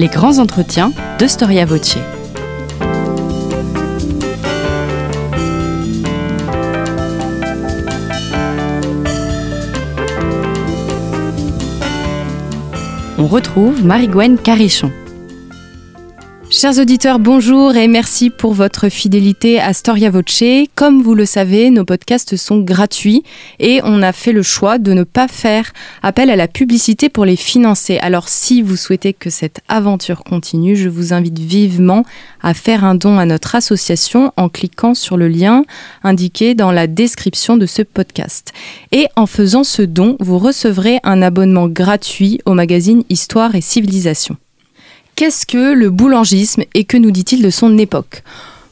Les grands entretiens de Storia Voce. On retrouve Marie-Gwen Carichon. Chers auditeurs, bonjour et merci pour votre fidélité à Storia Voce. Comme vous le savez, nos podcasts sont gratuits et on a fait le choix de ne pas faire appel à la publicité pour les financer. Alors si vous souhaitez que cette aventure continue, je vous invite vivement à faire un don à notre association en cliquant sur le lien indiqué dans la description de ce podcast. Et en faisant ce don, vous recevrez un abonnement gratuit au magazine Histoire et Civilisation. Qu'est-ce que le boulangisme et que nous dit-il de son époque?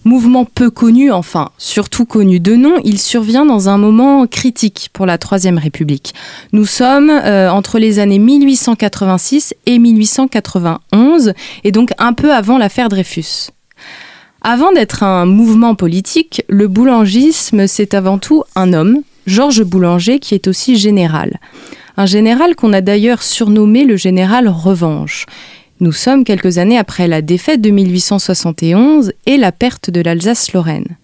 Mouvement peu connu, enfin surtout connu de nom, il survient dans un moment critique pour la Troisième République. Nous sommes euh, entre les années 1886 et 1891, et donc un peu avant l'affaire Dreyfus. Avant d'être un mouvement politique, le boulangisme, c'est avant tout un homme, Georges Boulanger, qui est aussi général. Un général qu'on a d'ailleurs surnommé le général Revanche. Nous sommes quelques années après la défaite de 1871 et la perte de l'Alsace-Lorraine.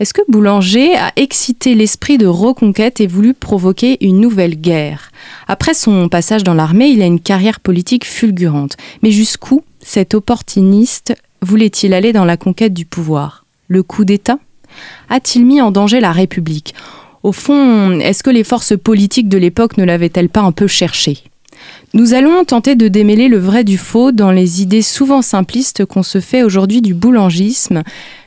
Est-ce que Boulanger a excité l'esprit de reconquête et voulu provoquer une nouvelle guerre? Après son passage dans l'armée, il a une carrière politique fulgurante. Mais jusqu'où cet opportuniste voulait-il aller dans la conquête du pouvoir? Le coup d'État? A-t-il mis en danger la République? Au fond, est-ce que les forces politiques de l'époque ne l'avaient-elles pas un peu cherché? Nous allons tenter de démêler le vrai du faux dans les idées souvent simplistes qu'on se fait aujourd'hui du boulangisme,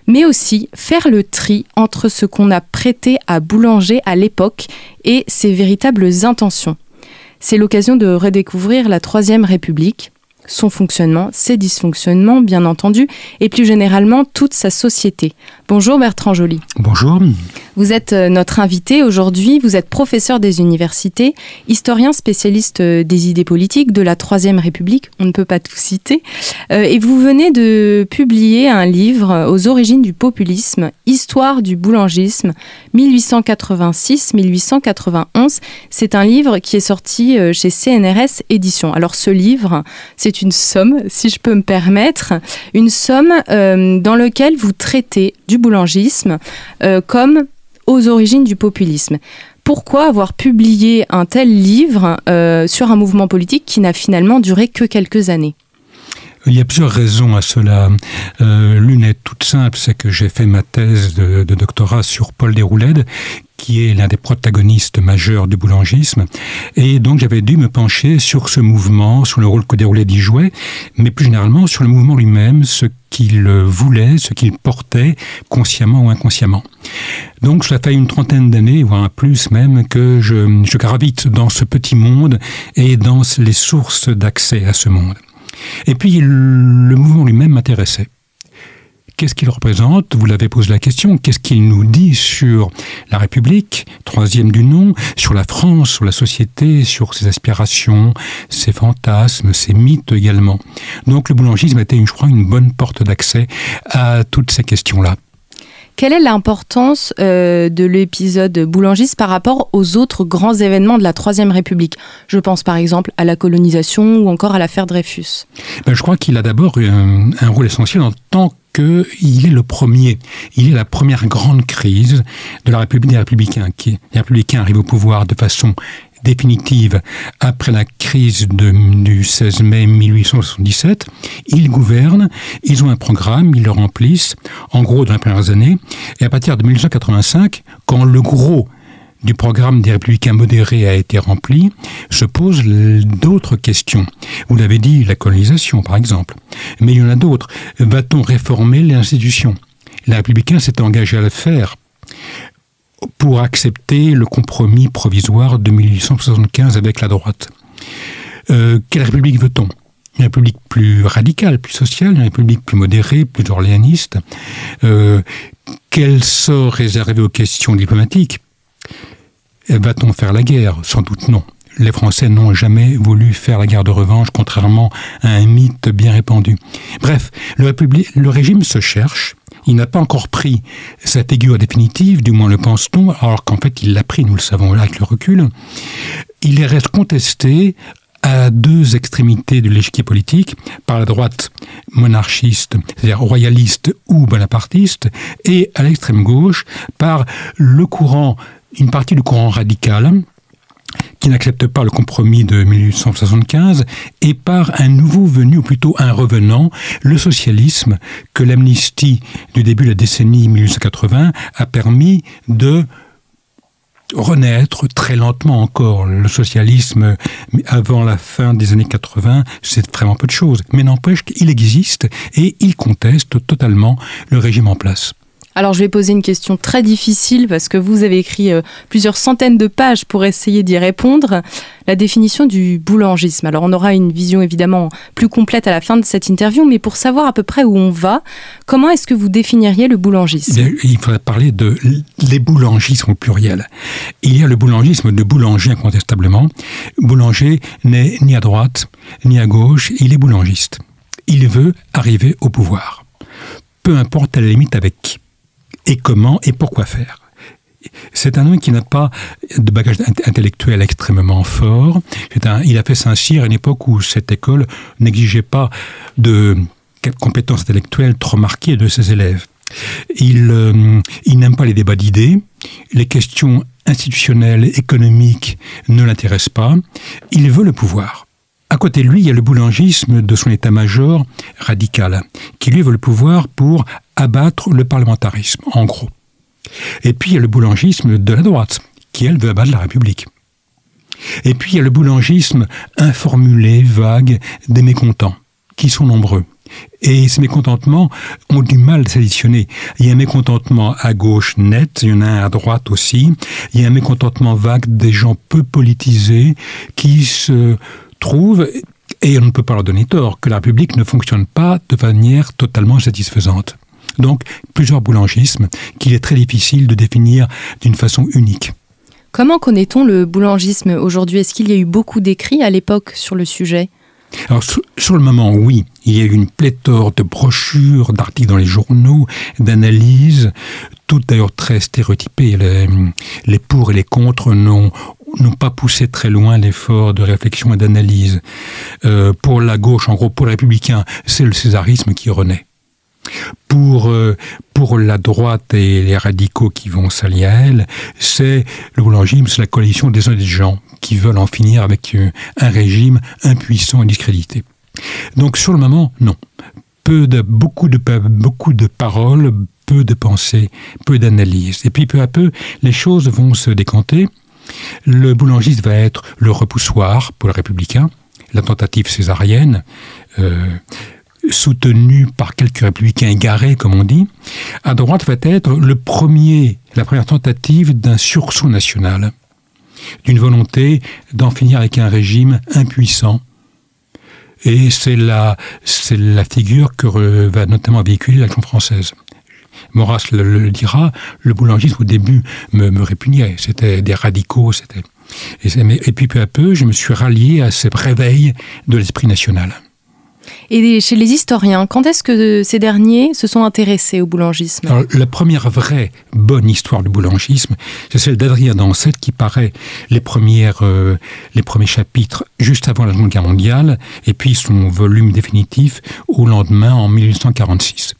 mais aussi faire le tri entre ce qu'on a prêté à boulanger à l'époque et ses véritables intentions. C'est l'occasion de redécouvrir la Troisième République, son fonctionnement, ses dysfonctionnements, bien entendu, et plus généralement toute sa société. Bonjour Bertrand Joly. Bonjour. Vous êtes euh, notre invité aujourd'hui, vous êtes professeur des universités, historien spécialiste euh, des idées politiques de la Troisième République, on ne peut pas tout citer, euh, et vous venez de publier un livre aux origines du populisme, Histoire du boulangisme, 1886-1891. C'est un livre qui est sorti chez CNRS Éditions. Alors ce livre, c'est une somme, si je peux me permettre, une somme dans laquelle vous traitez du boulangisme comme aux origines du populisme. Pourquoi avoir publié un tel livre euh, sur un mouvement politique qui n'a finalement duré que quelques années? Il y a plusieurs raisons à cela. Euh, l'une est toute simple, c'est que j'ai fait ma thèse de, de, doctorat sur Paul Déroulède, qui est l'un des protagonistes majeurs du boulangisme. Et donc j'avais dû me pencher sur ce mouvement, sur le rôle que déroulait y jouait, mais plus généralement sur le mouvement lui-même, ce qu'il voulait, ce qu'il portait, consciemment ou inconsciemment. Donc cela fait une trentaine d'années, voire un plus même, que je, je gravite dans ce petit monde et dans les sources d'accès à ce monde. Et puis le mouvement lui-même m'intéressait. Qu'est-ce qu'il représente? Vous l'avez posé la question. Qu'est-ce qu'il nous dit sur la République, troisième du nom, sur la France, sur la société, sur ses aspirations, ses fantasmes, ses mythes également Donc le boulangisme était, je crois, une bonne porte d'accès à toutes ces questions-là. Quelle est l'importance euh, de l'épisode boulangiste par rapport aux autres grands événements de la Troisième République? Je pense par exemple à la colonisation ou encore à l'affaire Dreyfus. Ben, je crois qu'il a d'abord un, rôle essentiel en tant qu'il est le premier. Il est la première grande crise de la République des Républicains. Qui, les Républicains arrivent au pouvoir de façon définitive après la crise du 16 mai 1877. Ils gouvernent, ils ont un programme, ils le remplissent, en gros dans les premières années. Et à partir de 1885, quand le gros du programme des républicains modérés a été rempli, se posent d'autres questions. Vous l'avez dit, la colonisation par exemple. Mais il y en a d'autres. Va-t-on réformer les institutions Les républicains s'étaient engagés à le faire pour accepter le compromis provisoire de 1875 avec la droite. Euh, quelle république veut-on? Une république plus radicale, plus sociale, une république plus modérée, plus orléaniste? Euh, quel sort réservé aux questions diplomatiques? Va-t-on faire la guerre? Sans doute non. Les Français n'ont jamais voulu faire la guerre de revanche, contrairement à un mythe bien répandu. Bref, le, le régime se cherche, il n'a pas encore pris sa figure définitive, du moins le pense-t-on, alors qu'en fait il l'a pris, nous le savons là avec le recul. Il reste contesté à deux extrémités de l'échiquier politique, par la droite monarchiste, c'est-à-dire royaliste ou bonapartiste, et à l'extrême gauche par le courant, une partie du courant radical, qui n'accepte pas le compromis de 1875, et par un nouveau venu, ou plutôt un revenant, le socialisme, que l'amnistie du début de la décennie 1880 a permis de renaître très lentement encore. Le socialisme, avant la fin des années 80, c'est vraiment peu de choses. Mais n'empêche qu'il existe et il conteste totalement le régime en place. Alors je vais poser une question très difficile parce que vous avez écrit euh, plusieurs centaines de pages pour essayer d'y répondre. La définition du boulangisme. Alors on aura une vision évidemment plus complète à la fin de cette interview, mais pour savoir à peu près où on va, comment est-ce que vous définiriez le boulangisme? Il faudrait parler de les boulangismes au pluriel. Il y a le boulangisme de boulanger incontestablement. Boulanger n'est ni à droite ni à gauche, il est boulangiste. Il veut arriver au pouvoir. Peu importe à la limite avec qui et comment et pourquoi faire. C'est un homme qui n'a pas de bagage intellectuel extrêmement fort. il a fait Saint-Cyr à une époque où cette école n'exigeait pas de compétences intellectuelles trop marquées de ses élèves. Il, euh, il n'aime pas les débats d'idées. Les questions institutionnelles, économiques ne l'intéressent pas. Il veut le pouvoir. À côté de lui, il y a le boulangisme de son état-major radical, qui lui veut le pouvoir pour abattre le parlementarisme, en gros. Et puis il y a le boulangisme de la droite, qui elle veut abattre la République. Et puis il y a le boulangisme informulé, vague, des mécontents, qui sont nombreux. Et ces mécontentements ont du mal à s'additionner. Il y a un mécontentement à gauche net, il y en a un à droite aussi. Il y a un mécontentement vague des gens peu politisés qui se trouvent, et on ne peut pas leur donner tort, que la République ne fonctionne pas de manière totalement satisfaisante. Donc plusieurs boulangismes qu'il est très difficile de définir d'une façon unique. Comment connaît-on le boulangisme aujourd'hui? Est-ce qu'il y a eu beaucoup d'écrits à l'époque sur le sujet? Alors, sur, le moment, oui, il y a eu une pléthore de brochures, d'articles dans les journaux, d'analyses, toutes d'ailleurs très stéréotypées. Les, pour et les contre n'ont pas poussé très loin l'effort de réflexion et d'analyse. Euh, pour la gauche, en gros, pour les républicains, c'est le césarisme qui renaît. Pour, euh, pour la droite et les radicaux qui vont s'allier à elle, c'est le boulangisme, c'est la coalition des indigents qui veulent en finir avec euh, un régime impuissant et discrédité. Donc sur le moment, non. Peu de, beaucoup, de, beaucoup de paroles, peu de pensées, peu d'analyses. Et puis peu à peu, les choses vont se décanter. Le boulangiste va être le repoussoir pour les républicains, la tentative césarienne. Euh, soutenu par quelques républicains égarés, comme on dit, à droite va être le premier, la première tentative d'un sursaut national, d'une volonté d'en finir avec un régime impuissant. Et c'est la, c'est la figure que va notamment véhiculer l'action française. Maurras le, dira, le boulangisme au début me, répugnait, c'était des radicaux, c'était... Et, et puis peu à peu, je me suis rallié à ce réveil de l'esprit national. Et chez les historiens, quand est-ce que ces derniers se sont intéressés au boulangisme? La première vraie bonne histoire du boulangisme, c'est celle d'Adrien Dancette qui paraît les, premières, euh, les premiers chapitres juste avant la Seconde Guerre mondiale, et puis son volume définitif au lendemain en 1846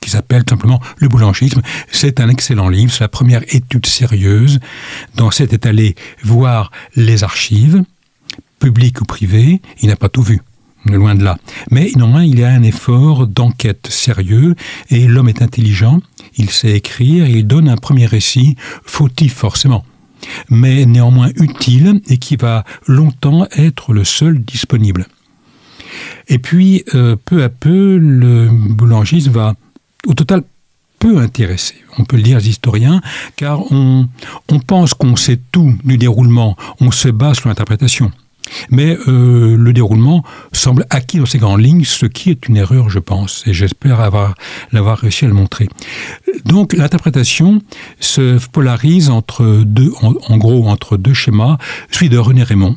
qui s'appelle simplement Le boulangisme. C'est un excellent livre, c'est la première étude sérieuse. Dans cette est allé voir les archives, publiques ou privées, il n'a pas tout vu loin de là. Mais néanmoins, il y a un effort d'enquête sérieux et l'homme est intelligent, il sait écrire, il donne un premier récit, fautif forcément, mais néanmoins utile et qui va longtemps être le seul disponible. Et puis, euh, peu à peu, le boulangiste va, au total, peu intéresser, on peut le dire aux historiens, car on, on pense qu'on sait tout du déroulement, on se base sur l'interprétation. Mais euh, le déroulement semble acquis dans ces grandes lignes, ce qui est une erreur, je pense, et j'espère avoir l'avoir réussi à le montrer. Donc l'interprétation se polarise entre deux, en, gros, entre deux schémas, celui de René Raymond,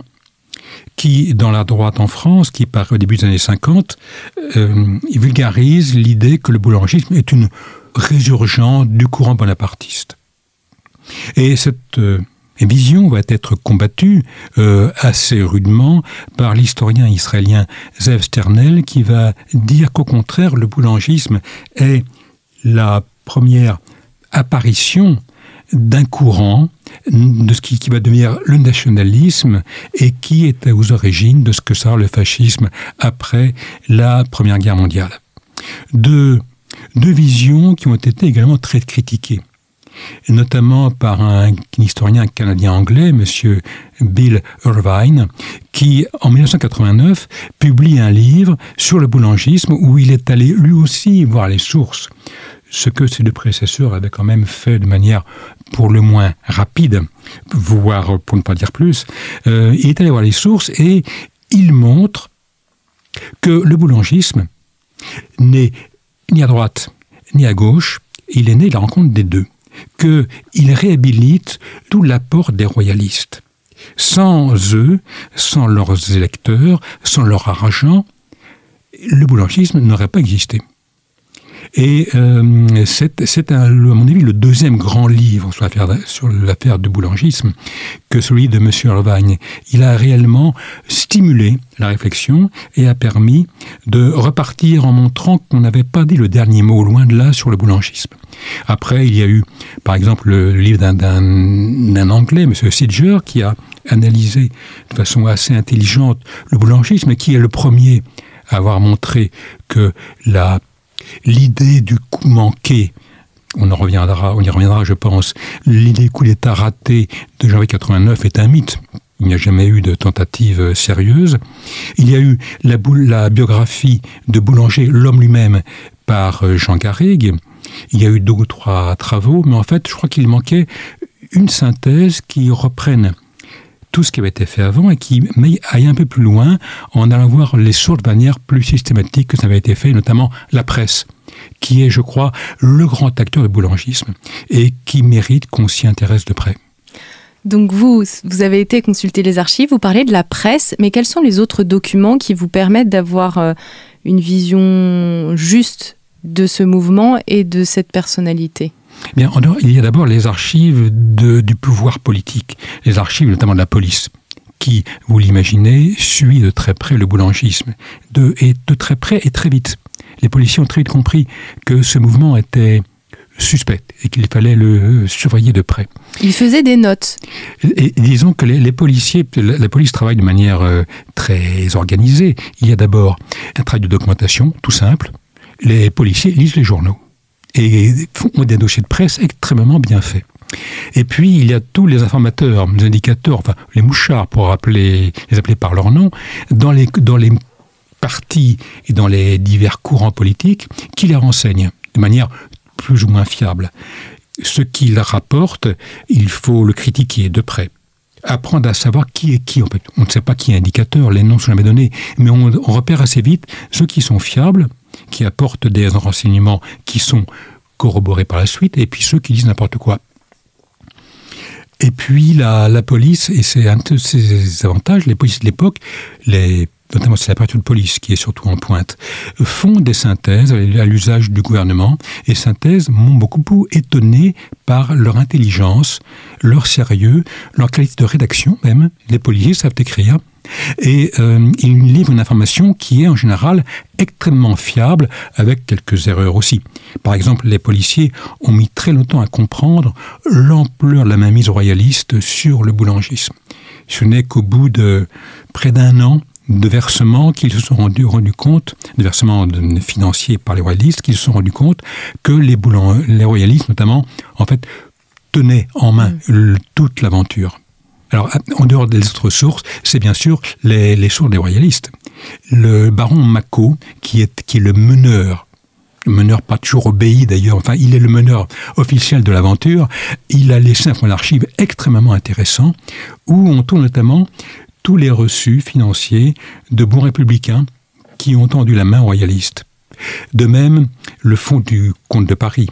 qui, dans la droite en France, qui paraît au début des années 50, euh, vulgarise l'idée que le boulangisme est une résurgence du courant bonapartiste. Et cette euh, vision va être combattue euh, assez rudement par l'historien israélien Zev Sternel qui va dire qu'au contraire le boulangisme est la première apparition d'un courant de ce qui, va devenir le nationalisme et qui était aux origines de ce que sera le fascisme après la Première Guerre mondiale. Deux, deux visions qui ont été également très critiquées notamment par un, historien canadien-anglais, M. Bill Irvine, qui, en 1989, publie un livre sur le boulangisme où il est allé lui aussi voir les sources ce que ses deux prédécesseurs avaient quand même fait de manière pour le moins rapide, voire pour ne pas dire plus. Euh, il est allé voir les sources et il montre que le boulangisme n'est ni à droite ni à gauche, il est né de la rencontre des deux, qu'il réhabilite tout l'apport des royalistes. Sans eux, sans leurs électeurs, sans leur argent, le boulangisme n'aurait pas existé. Et euh, c'est, à mon avis, le deuxième grand livre sur l'affaire, du boulangisme que celui de M. Irvine. Il a réellement stimulé la réflexion et a permis de repartir en montrant qu'on n'avait pas dit le dernier mot, loin de là, sur le boulangisme. Après, il y a eu, par exemple, le livre d'un, d'un Anglais, M. Sidger, qui a analysé de façon assez intelligente le boulangisme, qui est le premier à avoir montré que la l'idée du coup manqué, on y reviendra, je pense. L'idée coup d'état raté de janvier 89 est un mythe. Il n'y a jamais eu de tentative sérieuse. Il y a eu la, la biographie de Boulanger, l'homme lui-même, par euh, Jean Garrigue. Il y a eu deux ou trois travaux, mais en fait, je crois qu'il manquait une synthèse qui reprenne tout ce qui avait été fait avant et qui aille un peu plus loin en allant voir les sources de manière plus systématique que ça avait été fait, notamment la presse, qui est, je crois, le grand acteur du boulangisme et qui mérite qu'on s'y intéresse de près. Donc vous, vous avez été consulter les archives, vous parlez de la presse, mais quels sont les autres documents qui vous permettent d'avoir euh, une vision juste de ce mouvement et de cette personnalité? Bien, il y a d'abord les archives du pouvoir politique, les archives notamment de la police qui, vous l'imaginez, suit de très près le boulangisme, de, et de très près et très vite. Les policiers ont très vite compris que ce mouvement était suspect et qu'il fallait le surveiller de près. Ils faisaient des notes. Et, disons que les, policiers, la, police travaille de manière euh, très organisée. Il y a d'abord un travail de documentation, tout simple. Les policiers lisent les journaux et font des dossiers de presse extrêmement bien faits. Et puis, il y a tous les informateurs, les indicateurs, enfin, les mouchards, pour appeler, les appeler par leur nom, dans les, dans les partis et dans les divers courants politiques qui les renseignent de manière plus ou moins fiable. Ce qu'ils rapportent, il faut le critiquer de près apprendre à savoir qui est qui. On ne sait pas qui est indicateur, les noms sont jamais donnés, mais on repère assez vite ceux qui sont fiables qui apportent des renseignements qui sont corroborés par la suite, et puis ceux qui disent n'importe quoi. Et puis la, police, et c'est un de ses avantages, les policiers de l'époque, notamment c'est la de police qui est surtout en pointe, font des synthèses à l'usage du gouvernement. Et synthèses m'ont beaucoup étonné par leur intelligence, leur sérieux, leur qualité de rédaction même. Les policiers savent écrire. Et euh, ils livrent une information qui est en général extrêmement fiable, avec quelques erreurs aussi. Par exemple, les policiers ont mis très longtemps à comprendre l'ampleur de la mainmise royaliste sur le boulangisme. Ce n'est qu'au bout de près d'un an de versements qu'ils se sont rendus, compte, de versements financiers par les royalistes, qu'ils se sont rendus compte que les, les royalistes, notamment, en fait, tenaient en main mm. toute l'aventure. Alors, en dehors des autres sources, c'est bien sûr les, sources des royalistes. Le baron Mako, qui est, le meneur, meneur pas toujours obéi d'ailleurs, enfin, il est le meneur officiel de l'aventure, il a laissé un fonds d'archives extrêmement intéressant, où on trouve notamment tous les reçus financiers de bons républicains qui ont tendu la main royaliste. De même, le fonds du comte de Paris,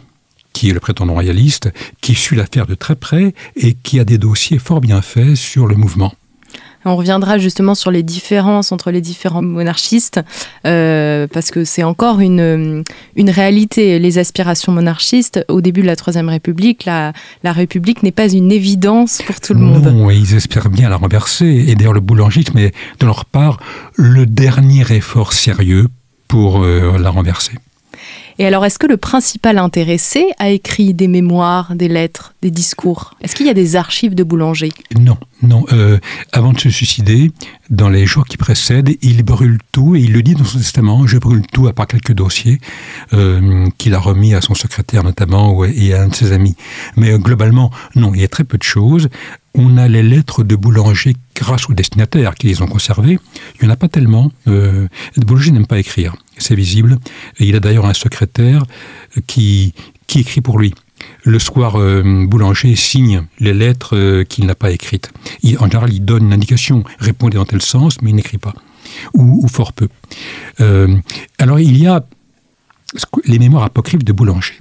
qui est le prétendant royaliste, qui suit l'affaire de très près et qui a des dossiers fort bien faits sur le mouvement. On reviendra justement sur les différences entre les différents monarchistes, euh, parce que c'est encore une, une réalité. Les aspirations monarchistes, au début de la Troisième République, la, la République n'est pas une évidence pour tout le monde. Non, ils espèrent bien la renverser. Et d'ailleurs, le boulangisme est, de leur part, le dernier effort sérieux pour euh, la renverser. Et alors, est-ce que le principal intéressé a écrit des mémoires, des lettres, des discours? Est-ce qu'il y a des archives de Boulanger Non, non. Euh, avant de se suicider, dans les jours qui précèdent, il brûle tout et il le dit dans son testament je brûle tout à part quelques dossiers euh, qu'il a remis à son secrétaire notamment et à un de ses amis. Mais euh, globalement, non, il y a très peu de choses. On a les lettres de Boulanger grâce aux destinataires qui les ont conservées. Il n'y en a pas tellement. Euh, Boulanger n'aime pas écrire, c'est visible. Et il a d'ailleurs un secrétaire qui, qui écrit pour lui. Le soir, euh, Boulanger signe les lettres euh, qu'il n'a pas écrites. Il, en général, il donne une indication, répondez dans tel sens, mais il n'écrit pas, ou, fort peu. Euh, alors, il y a les mémoires apocryphes de Boulanger.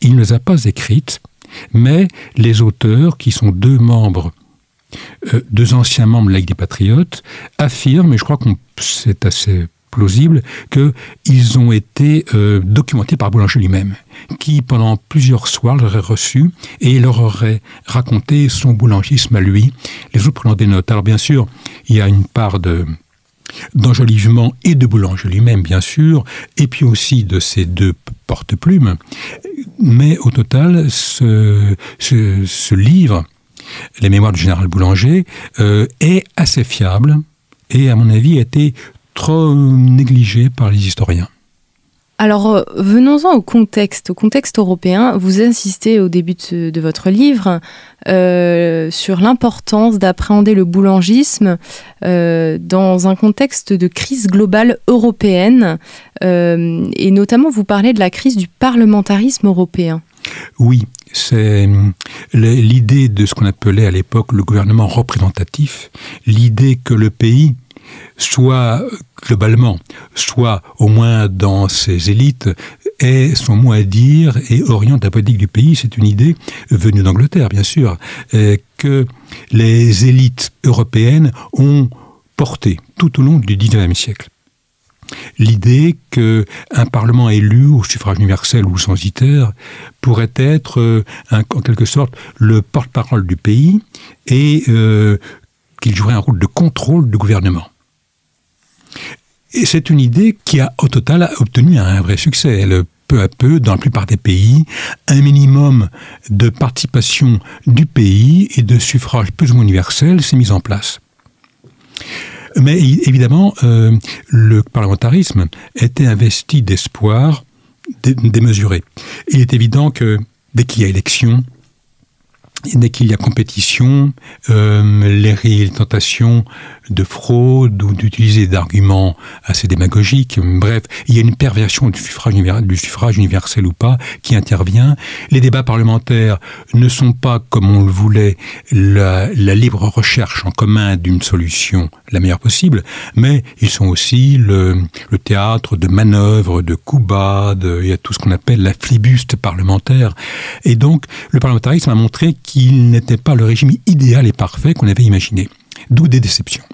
Il ne les a pas écrites, mais les auteurs, qui sont deux membres, deux anciens membres de des Patriotes, affirment, et je crois que c'est assez plausible, qu'ils ont été euh, documentés par Boulanger lui-même, qui pendant plusieurs soirs l'aurait reçu et leur aurait raconté son boulangisme à lui, les autres prenant des notes. Alors bien sûr, il y a une part de d'enjolivement et de Boulanger lui-même, bien sûr, et puis aussi de ces deux porte-plumes. Mais au total, ce, livre, Les Mémoires du général Boulanger, euh, est assez fiable et, à mon avis, a été trop négligé par les historiens. Alors, euh, venons-en au contexte, au contexte européen. Vous insistez au début de, de votre livre euh, sur l'importance d'appréhender le boulangisme euh, dans un contexte de crise globale européenne. Euh, et notamment, vous parlez de la crise du parlementarisme européen. Oui, c'est l'idée de ce qu'on appelait à l'époque le gouvernement représentatif, l'idée que le pays soit globalement, soit au moins dans ses élites, ait son mot à dire et oriente la politique du pays. C'est une idée venue d'Angleterre, bien sûr, que les élites européennes ont porté tout au long du XIXe siècle. L'idée qu'un Parlement élu au suffrage universel ou censitaire pourrait être, un, en quelque sorte, le porte-parole du pays et euh, qu'il jouerait un rôle de contrôle du gouvernement. Et c'est une idée qui a au total obtenu un vrai succès. Peu à peu, dans la plupart des pays, un minimum de participation du pays et de suffrage plus ou moins universel s'est mis en place. Mais évidemment, euh, le parlementarisme était investi d'espoir démesuré. Il est évident que dès qu'il y a élection, dès qu'il y a compétition, euh, les tentations de fraude ou d'utiliser d'arguments assez démagogiques, bref, il y a une perversion du suffrage, universel ou pas qui intervient. Les débats parlementaires ne sont pas, comme on le voulait, la, libre recherche en commun d'une solution la meilleure possible, mais ils sont aussi le, théâtre de manœuvres, de coups bas, il y a tout ce qu'on appelle la flibuste parlementaire. Et donc, le parlementarisme a montré n'était pas le régime idéal et parfait qu'on avait imaginé. D'où des déceptions.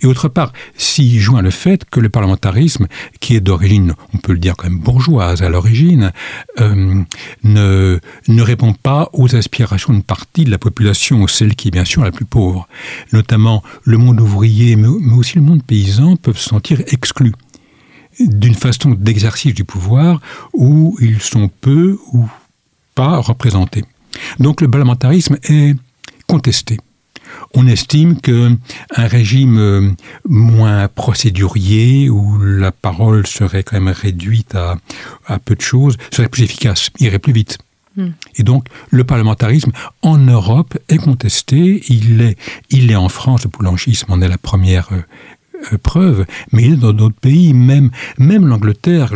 Et autre part, s'y joint le fait que le parlementarisme, qui est d'origine, on peut le dire quand même bourgeoise à l'origine, euh, ne, ne répond pas aux aspirations d'une partie de la population, celle qui est bien sûr la plus pauvre. Notamment le monde ouvrier, mais aussi le monde paysan peuvent se sentir exclus d'une façon d'exercice du pouvoir où ils sont peu ou pas représentés. Donc le parlementarisme est contesté on estime qu'un régime euh, moins procédurier, où la parole serait quand même réduite à, à peu de choses, serait plus efficace, irait plus vite. Mm. Et donc, le parlementarisme en Europe est contesté. Il est, il est en France, le boulangisme en est la première euh, preuve, mais il est dans d'autres pays, même, même l'Angleterre,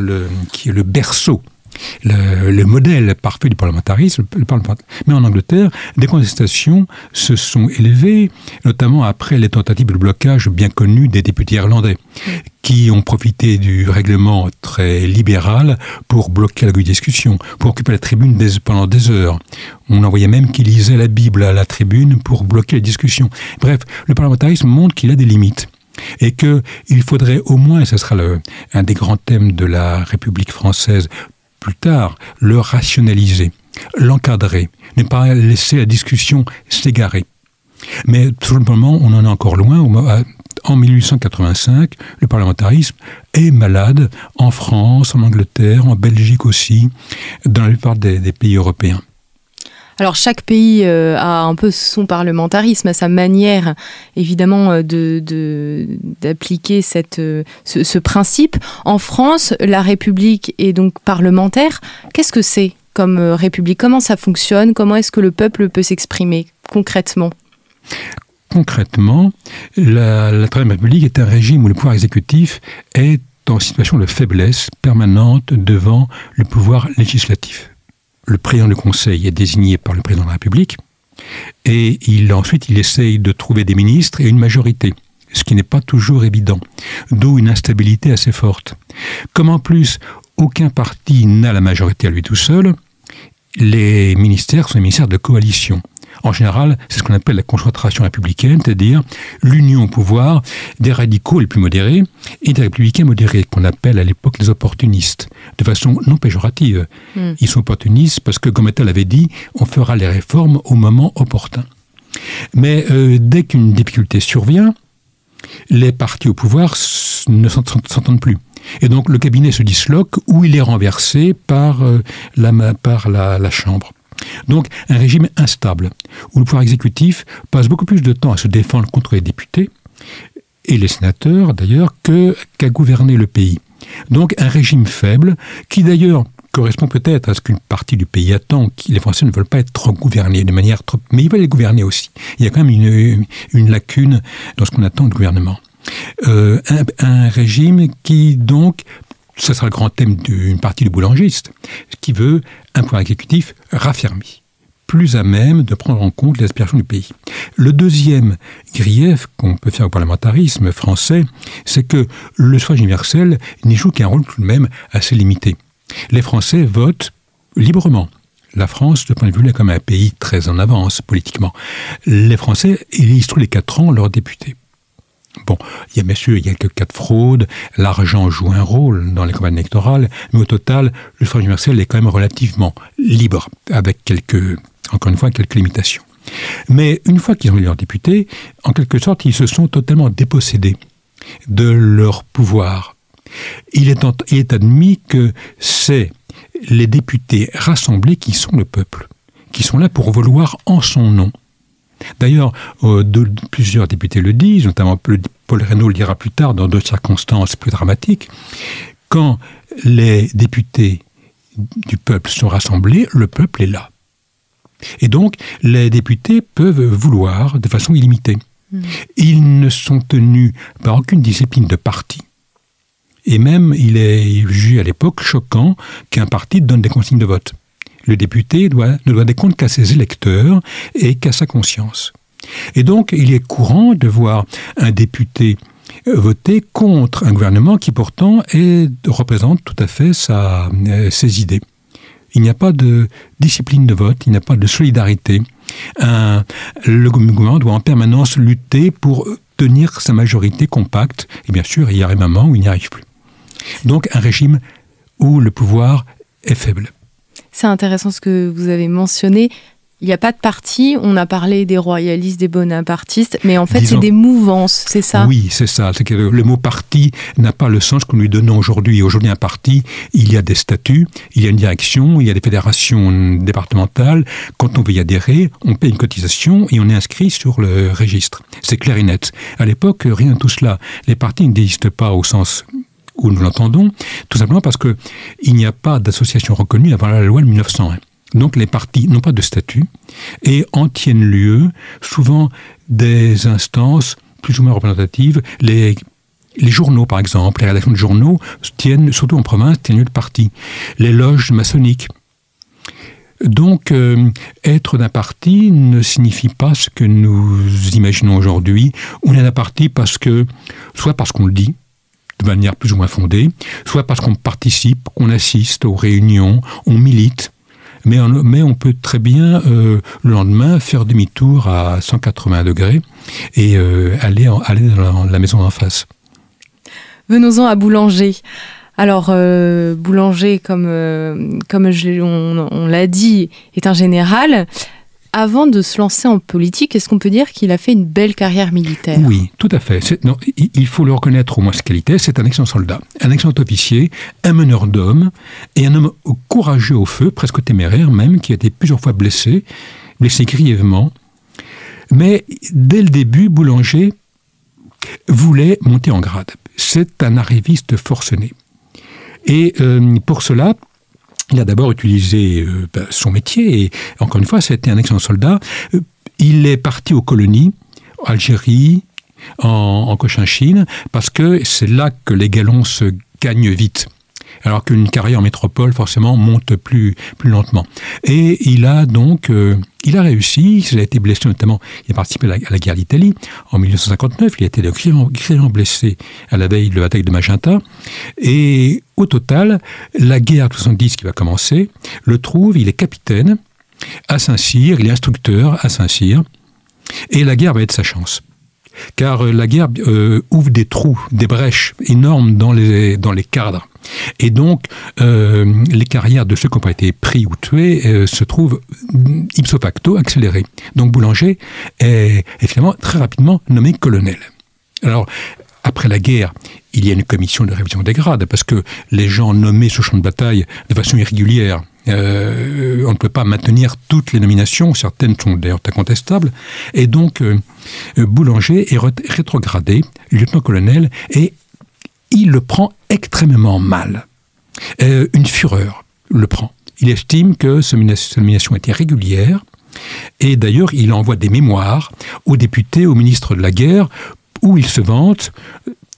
qui est le berceau le, modèle parfait du parlementarisme. Mais en Angleterre, des contestations se sont élevées, notamment après les tentatives de blocage bien connues des députés irlandais, qui ont profité du règlement très libéral pour bloquer la discussion, pour occuper la tribune pendant des heures. On en voyait même qui lisaient la Bible à la tribune pour bloquer les discussions. Bref, le parlementarisme montre qu'il a des limites et qu'il faudrait au moins, et ce sera le, un des grands thèmes de la République française plus tard, le rationaliser, l'encadrer, ne pas laisser la discussion s'égarer. Mais tout simplement, on en est encore loin. En 1885, le parlementarisme est malade en France, en Angleterre, en Belgique aussi, dans la plupart des pays européens. Alors chaque pays euh, a un peu son parlementarisme, sa manière évidemment euh, de, d'appliquer cette, euh, ce, principe. En France, la République est donc parlementaire. Qu'est-ce que c'est comme République? Comment ça fonctionne? Comment est-ce que le peuple peut s'exprimer concrètement? Concrètement, la, la Troisième République est un régime où le pouvoir exécutif est en situation de faiblesse permanente devant le pouvoir législatif le président du Conseil est désigné par le président de la République, et ensuite il essaye de trouver des ministres et une majorité, ce qui n'est pas toujours évident, d'où une instabilité assez forte. Comme en plus aucun parti n'a la majorité à lui tout seul, les ministères sont des ministères de coalition. En général, c'est ce qu'on appelle la concentration républicaine, c'est-à-dire l'union au pouvoir des radicaux les plus modérés et des républicains modérés, qu'on appelle à l'époque les opportunistes, de façon non péjorative. Hmm. Ils sont opportunistes parce que, comme Ettel avait dit, on fera les réformes au moment opportun. Mais euh, dès qu'une difficulté survient, les partis au pouvoir ne s'entendent plus. Et donc le cabinet se disloque ou il est renversé par, euh, la, par la Chambre. Donc un régime instable, où le pouvoir exécutif passe beaucoup plus de temps à se défendre contre les députés, et les sénateurs d'ailleurs, qu'à gouverner le pays. Donc un régime faible, qui d'ailleurs correspond peut-être à ce qu'une partie du pays attend, que les Français ne veulent pas être trop gouvernés de manière trop... Mais ils veulent les gouverner aussi. Il y a quand même une, lacune dans ce qu'on attend du gouvernement. Euh, un, régime qui donc ce sera le grand thème d'une partie du boulangiste, qui veut un pouvoir exécutif raffermi, plus à même de prendre en compte les aspirations du pays. Le deuxième grief qu'on peut faire au parlementarisme français, c'est que le suffrage universel n'y joue qu'un rôle tout de même assez limité. Les Français votent librement. La France, de point de vue, est comme un pays très en avance politiquement. Les Français élisent tous les quatre ans leurs députés. Bon, il y a bien sûr il y a quelques cas de fraude, l'argent joue un rôle dans les campagnes électorales, mais au total, le suffrage universel est quand même relativement libre, avec quelques, encore une fois, quelques limitations. Mais une fois qu'ils ont eu leurs députés, en quelque sorte, ils se sont totalement dépossédés de leur pouvoir. Il est, il est admis que c'est les députés rassemblés qui sont le peuple, qui sont là pour vouloir en son nom. D'ailleurs, euh, plusieurs députés le disent, notamment Paul Reynaud le dira plus tard dans d'autres circonstances plus dramatiques, quand les députés du peuple sont rassemblés, le peuple est là. Et donc, les députés peuvent vouloir de façon illimitée. Hmm. Ils ne sont tenus par aucune discipline de parti. Et même, il est jugé à l'époque choquant qu'un parti donne des consignes de vote le député ne doit des comptes qu'à ses électeurs et qu'à sa conscience. Et donc, il est courant de voir un député euh, voter contre un gouvernement qui pourtant représente tout à fait euh, ses idées. Il n'y a pas de discipline de vote, il n'y a pas de solidarité. le gouvernement doit en permanence lutter pour tenir sa majorité compacte, et bien sûr, il y a un moment où il n'y arrive plus. Donc un régime où le pouvoir est faible. C'est intéressant ce que vous avez mentionné. Il n'y a pas de parti, on a parlé des royalistes, des bonapartistes, mais en fait c'est des mouvances, c'est ça? Oui, c'est ça. Que le mot parti n'a pas le sens que nous lui donnons aujourd'hui. Aujourd'hui, un parti, il y a des statuts, il y a une direction, il y a des fédérations départementales. Quand on veut y adhérer, on paie une cotisation et on est inscrit sur le registre. C'est clair et net. À l'époque, rien de tout cela. Les partis n'existent pas au sens où nous l'entendons, tout simplement parce qu'il n'y a pas d'association reconnue avant la loi de 1901. Donc les partis n'ont pas de statut et en tiennent lieu souvent des instances plus ou moins représentatives, les journaux, par exemple, les rédactions de journaux tiennent, surtout en province, tiennent de parti. Les loges maçonniques. Donc, euh, être d'un parti ne signifie pas ce que nous imaginons aujourd'hui. On est d'un parti parce que, soit parce qu'on le dit, de manière plus ou moins fondée, soit parce qu'on participe, qu'on assiste aux réunions, on milite, mais on, peut très bien euh, le lendemain faire demi-tour à 180 degrés et euh, aller, aller dans la maison d'en face. Venons-en à Boulanger. Alors, euh, Boulanger, comme, comme on l'a dit, est un général. Avant de se lancer en politique, est-ce qu'on peut dire qu'il a fait une belle carrière militaire? Oui, tout à fait. Il faut le reconnaître au moins ce qualité. C'est un excellent soldat, un excellent officier, un meneur d'hommes et un homme courageux au feu, presque téméraire même, qui a été plusieurs fois blessé, blessé grièvement. Mais dès le début, Boulanger voulait monter en grade. C'est un arriviste forcené. Et euh, pour cela, il a d'abord utilisé euh, ben, son métier, et encore une fois, c'était un excellent soldat. Euh, Il est parti aux colonies, Algérie, en Cochinchine, parce que c'est là que les galons se gagnent vite. Alors qu'une carrière en métropole, forcément, monte plus, lentement. Et il a donc, euh, il a réussi, il a été blessé notamment, il a participé à la, guerre d'Italie en 1959, il a été grièvement, blessé à la veille de la bataille de Magenta. Et au total, la guerre de 70 qui va commencer, le trouve, il est capitaine à Saint-Cyr, il est instructeur à Saint-Cyr, et la guerre va être sa chance. Car euh, la guerre euh, ouvre des trous, des brèches énormes dans les, dans les cadres. Et donc, euh, les carrières de ceux qui pas été pris ou tués se trouvent mm, ipso facto accélérées. Donc Boulanger est, est finalement très rapidement nommé colonel. Alors, après la guerre, il y a une commission de révision des grades, parce que les gens nommés sur champ de bataille de façon irrégulière, euh, on ne peut pas maintenir toutes les nominations, certaines sont d'ailleurs incontestables, et donc euh, euh, Boulanger est rétrogradé, lieutenant-colonel, et il le prend extrêmement mal. Une fureur le prend. Il estime que cette nomination était régulière, et d'ailleurs il envoie des mémoires aux députés, au ministre de la guerre, où il se vante,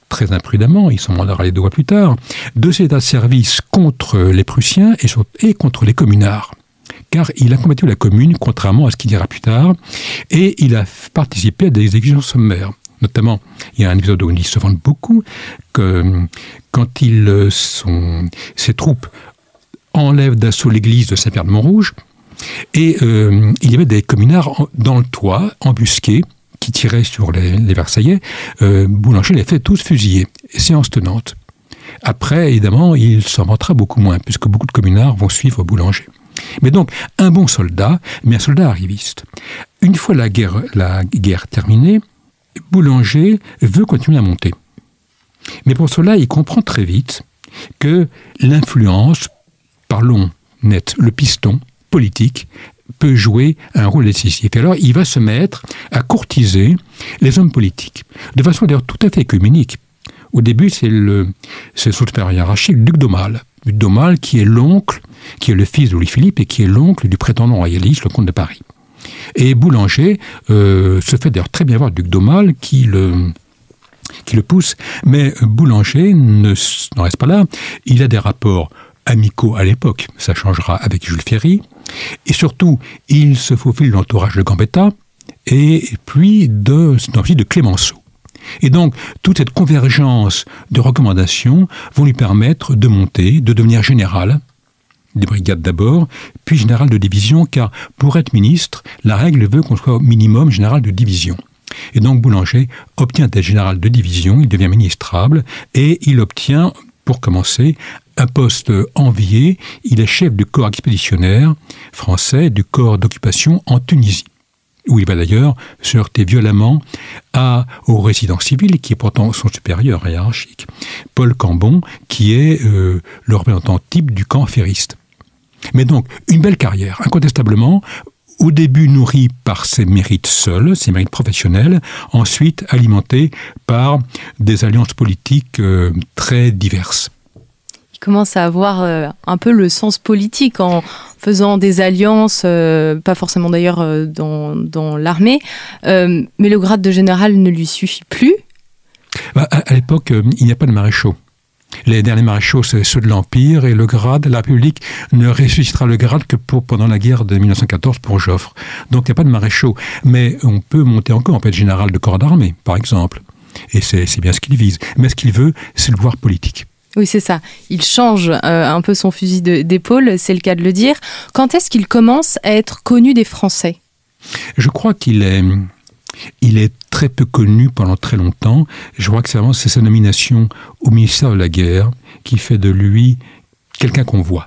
très imprudemment, il s'en mandera les doigts plus tard, de ses états de service contre les Prussiens et, contre les communards. Car il a combattu la commune, contrairement à ce qu'il dira plus tard, et il a participé à des exécutions sommaires. Notamment, il y a un épisode où il se vante beaucoup, euh, quand il, euh, ses troupes enlèvent d'assaut l'église de Saint-Pierre-de-Montrouge, et euh, il y avait des communards dans le toit, embusqués, tiraient sur les, Versaillais. Euh, Boulanger les fait tous fusiller. Séance tenante. Après, évidemment, il s'en vantera beaucoup moins, puisque beaucoup de communards vont suivre Boulanger. Mais donc, un bon soldat, mais un soldat arriviste. Une fois la guerre, la guerre terminée, Boulanger veut continuer à monter. Mais pour cela, il comprend très vite que l'influence, parlons net, le piston politique, peut jouer un rôle décisif. Et alors, il va se mettre à courtiser les hommes politiques, de façon d'ailleurs tout à fait œcuménique. Au début, c'est le, c'est supérieur hiérarchique, le duc d'Aumale. Le duc d'Aumale, qui est l'oncle, qui est le fils de Louis-Philippe et qui est l'oncle du prétendant royaliste, le comte de Paris. Et Boulanger euh, se fait d'ailleurs très bien voir duc d'Aumale, qui le, qui le pousse. Mais Boulanger ne n'en reste pas là. Il a des rapports amicaux à l'époque. Ça changera avec Jules Ferry. Et surtout, il se faufile dans l'entourage de Gambetta et puis de, ensuite de Clémenceau. Et donc, toute cette convergence de recommandations vont lui permettre de monter, de devenir général, des brigades d'abord, puis général de division, car pour être ministre, la règle veut qu'on soit au minimum général de division. Et donc Boulanger obtient d'être général de division, il devient ministrable, et il obtient, pour commencer, un poste envié. Il est chef du corps expéditionnaire français du corps d'occupation en Tunisie où il va d'ailleurs se heurter violemment à, au résident civil, qui est pourtant son supérieur hiérarchique, Paul Cambon, qui est euh, le représentant type du camp ferriste. Mais donc, une belle carrière, incontestablement, au début nourrie par ses mérites seuls, ses mérites professionnels, ensuite alimentée par des alliances politiques euh, très diverses. Commence à avoir euh, un peu le sens politique en faisant des alliances, euh, pas forcément d'ailleurs euh, dans, l'armée, mais le grade de général ne lui suffit plus. bah, À, l'époque, il n'y a pas de maréchaux. Les derniers maréchaux, c'est ceux de l'Empire et le grade, la République ne ressuscitera le grade que pendant la guerre de 1914 pour Joffre. Donc il n'y a pas de maréchaux. Mais on peut monter encore, peut être général de corps d'armée, par exemple. Et c'est bien ce qu'il vise. Mais ce qu'il veut, c'est le pouvoir politique. Oui, c'est ça. Il change euh, un peu son fusil d'épaule, c'est le cas de le dire. Quand est-ce qu'il commence à être connu des Français? Je crois qu'il est, il est très peu connu pendant très longtemps. Je crois que c'est vraiment sa nomination au ministère de la Guerre qui fait de lui quelqu'un qu'on voit.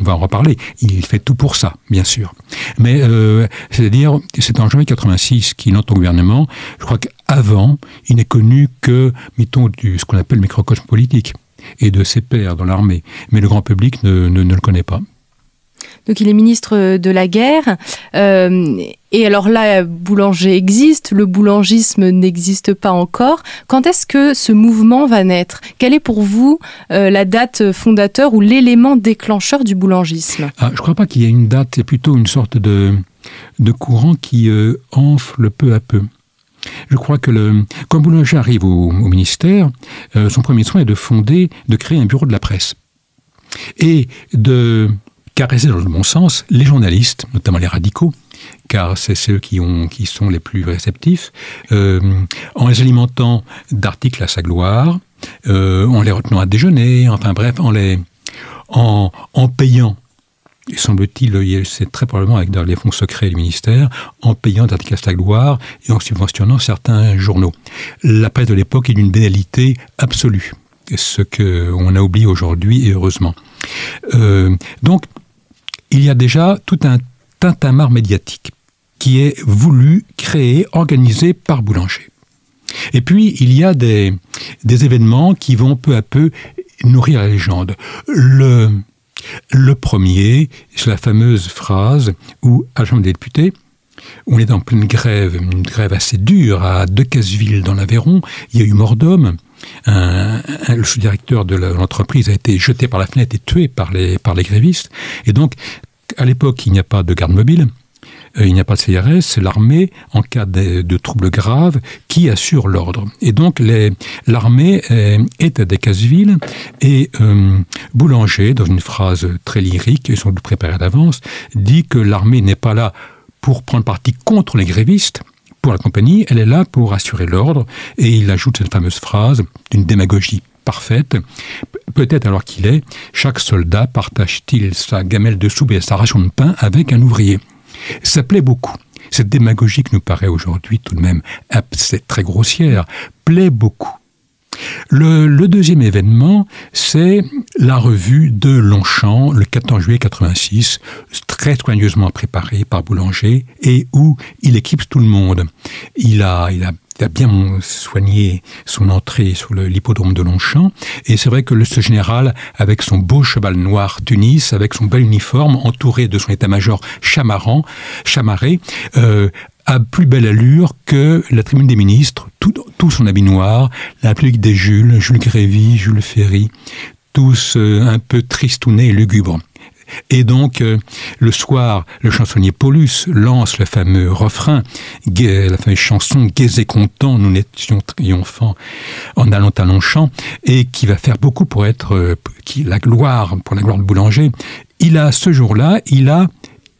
On va en reparler. Il fait tout pour ça, bien sûr. Mais euh, c'est-à-dire, c'est en janvier 86 qu'il entre au gouvernement. Je crois qu'avant, il n'est connu que, mettons, du, ce qu'on appelle le microcosme politique et de ses pairs dans l'armée. Mais le grand public ne le connaît pas. Donc il est ministre de la guerre. Euh, et alors là, boulanger existe, le boulangisme n'existe pas encore. Quand est-ce que ce mouvement va naître? Quelle est pour vous euh, la date fondateur ou l'élément déclencheur du boulangisme? Ah, Je ne crois pas qu'il y ait une date, c'est plutôt une sorte de, de courant qui euh, enfle peu à peu. Je crois que le, quand Boulanger arrive au, au ministère, son premier soin est de fonder, de créer un bureau de la presse et de caresser dans le bon sens les journalistes, notamment les radicaux, car c'est ceux qui, ont, qui sont les plus réceptifs, euh, en les alimentant d'articles à sa gloire, euh, en les retenant à déjeuner, enfin bref, en, les, en, en payant semble-t-il, c'est très probablement avec les fonds secrets du ministère, en payant d'articles à sa gloire et en subventionnant certains journaux. La presse de l'époque est d'une bénalité absolue, ce qu'on a oublié aujourd'hui et heureusement. Euh, donc, il y a déjà tout un tintamarre médiatique qui est voulu, créé, organisé par Boulanger. Et puis, il y a des, événements qui vont peu à peu nourrir la légende. Le, le premier, c'est la fameuse phrase où, à la Chambre des députés, on est en pleine grève, une grève assez dure à Decazeville dans l'Aveyron. Il y a eu mort d'homme. Le sous-directeur de l'entreprise a été jeté par la fenêtre et tué par les, par les grévistes. Et donc, à l'époque, il n'y a pas de garde mobile. Euh, il n'y a pas de CRS, c'est l'armée, en cas de, troubles graves, qui assure l'ordre. Et donc, l'armée est à Decazeville et euh, Boulanger, dans une phrase très lyrique et sans doute préparée d'avance, dit que l'armée n'est pas là pour prendre parti contre les grévistes, pour la compagnie, elle est là pour assurer l'ordre, et il ajoute cette fameuse phrase d'une démagogie parfaite. Peut-être alors qu'il est, chaque soldat partage-t-il sa gamelle de soupe et sa ration de pain avec un ouvrier. Ça plaît beaucoup. Cette démagogie qui nous paraît aujourd'hui tout de même très grossière, plaît beaucoup. Le, deuxième événement, c'est la revue de Longchamp, le 14 juillet 86, très soigneusement préparée par Boulanger, et où il équipe tout le monde. Il a, il a bien soigné son entrée sur l'hippodrome de Longchamp. Et c'est vrai que le général, avec son beau cheval noir Tunis, avec son bel uniforme, entouré de son état-major chamarrant, chamarré, euh, a plus belle allure que la tribune des ministres, tout, son habit noir, la République des Jules, Jules Grévy, Jules Ferry, tous euh, un peu tristounés et lugubres. Et donc, euh, le soir, le chansonnier Paulus lance le fameux refrain, la fameuse chanson Gai et content, nous n'étions triomphants en allant à Longchamp, et qui va faire beaucoup pour être euh, qui, la gloire, pour la gloire de Boulanger. Il a, ce jour-là, il a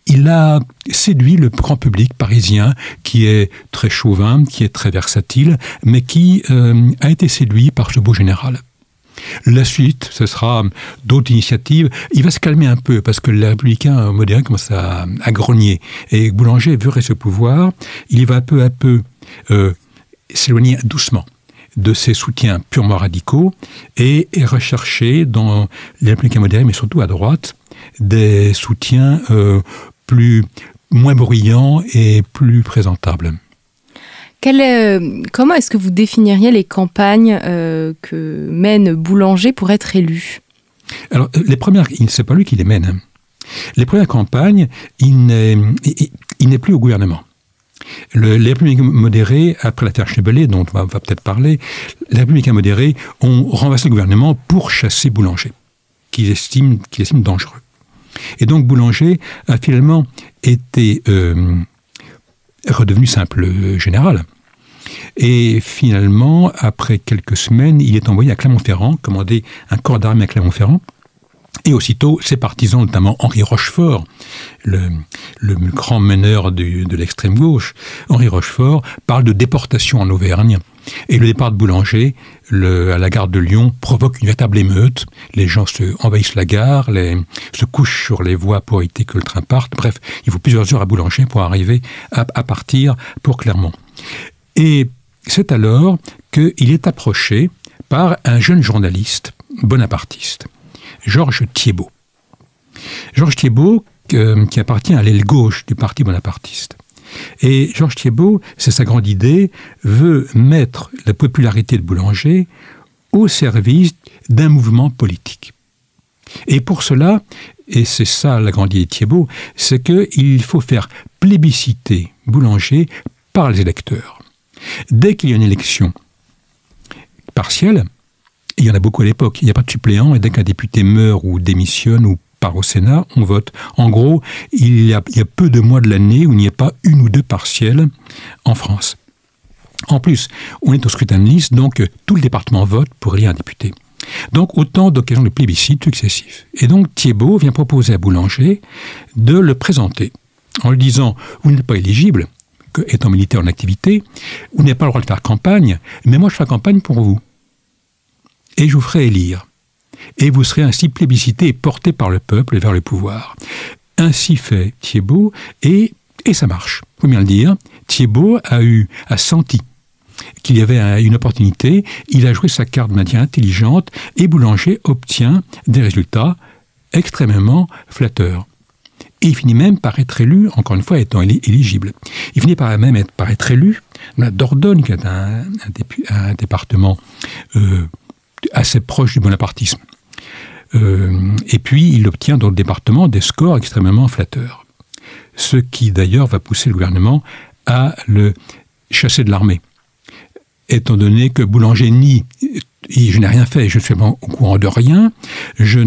il a séduit le grand public parisien qui est très chauvin, qui est très versatile, mais qui euh, a été séduit par ce beau général. La suite, ce sera d'autres initiatives. Il va se calmer un peu parce que les républicains modérés commencent à, grogner. Et Boulanger veut ce pouvoir. Il va peu à peu euh, s'éloigner doucement de ses soutiens purement radicaux et, rechercher dans les républicains modérés, mais surtout à droite, des soutiens euh, plus moins bruyant et plus Euh, comment est-ce que vous définiriez les campagnes euh, que mène Boulanger pour être élu? Alors, euh, les premières, c'est pas lui qui les mène. Hein. Les premières campagnes, il n'est plus au gouvernement. les républicains modérés, après l'affaire Chebelet, dont on va, peut-être parler, les républicains modérés ont renversé le gouvernement pour chasser Boulanger, qu'ils estiment, dangereux. Et donc Boulanger a finalement été redevenu simple général. Et finalement, après quelques semaines, il est envoyé à Clermont-Ferrand, commander un corps d'armée à Clermont-Ferrand. Et aussitôt, ses partisans, notamment Henri Rochefort, le, grand meneur de l'extrême gauche, Henri Rochefort, parle de déportation en Auvergne. Et le départ de Boulanger à la gare de Lyon provoque une véritable émeute. Les gens se envahissent la gare, se couchent sur les voies pour éviter que le train parte. Bref, il faut plusieurs heures à Boulanger pour arriver à, partir pour Clermont. Et c'est alors qu'il est approché par un jeune journaliste bonapartiste Georges Thiebaud. Georges Thiebaud, qui appartient à l'aile gauche du parti bonapartiste. Et Georges Thiebaud, c'est sa grande idée, veut mettre la popularité de Boulanger au service d'un mouvement politique. Et pour cela, et c'est ça la grande idée de Thiebaud, c'est qu'il faut faire plébisciter Boulanger par les électeurs. Dès qu'il y a une élection partielle, il y en a beaucoup à l'époque. Il n'y a pas de suppléant et dès qu'un député meurt ou démissionne ou au Sénat, on vote. En gros, il y a, peu de mois de l'année où il n'y a pas une ou deux partielles en France. En plus, on est au scrutin de liste, donc tout le département vote pour élire un député. Donc autant d'occasions de plébiscite successifs. Et donc Thiebaud vient proposer à Boulanger de le présenter en lui disant Vous n'êtes pas éligible, étant militaire en activité, vous n'avez pas le droit de faire campagne, mais moi je fais campagne pour vous et je vous ferai élire. Et vous serez ainsi plébiscité et porté par le peuple vers le pouvoir. Ainsi fait Thiebaud, et, et ça marche, faut bien le dire. Thiebaud a eu, a senti qu'il y avait une opportunité, il a joué sa carte de manière intelligente, et Boulanger obtient des résultats extrêmement flatteurs. Et il finit même par être élu, encore une fois étant éligible. Il finit par même être, par être élu la Dordogne, qui est un, un, département euh, assez proche du bonapartisme. Euh, et puis, il obtient dans le département des scores extrêmement flatteurs. Ce qui, d'ailleurs, va pousser le gouvernement à le chasser de l'armée. Étant donné que Boulanger nie je n'ai rien fait, je ne suis pas au courant de rien, je,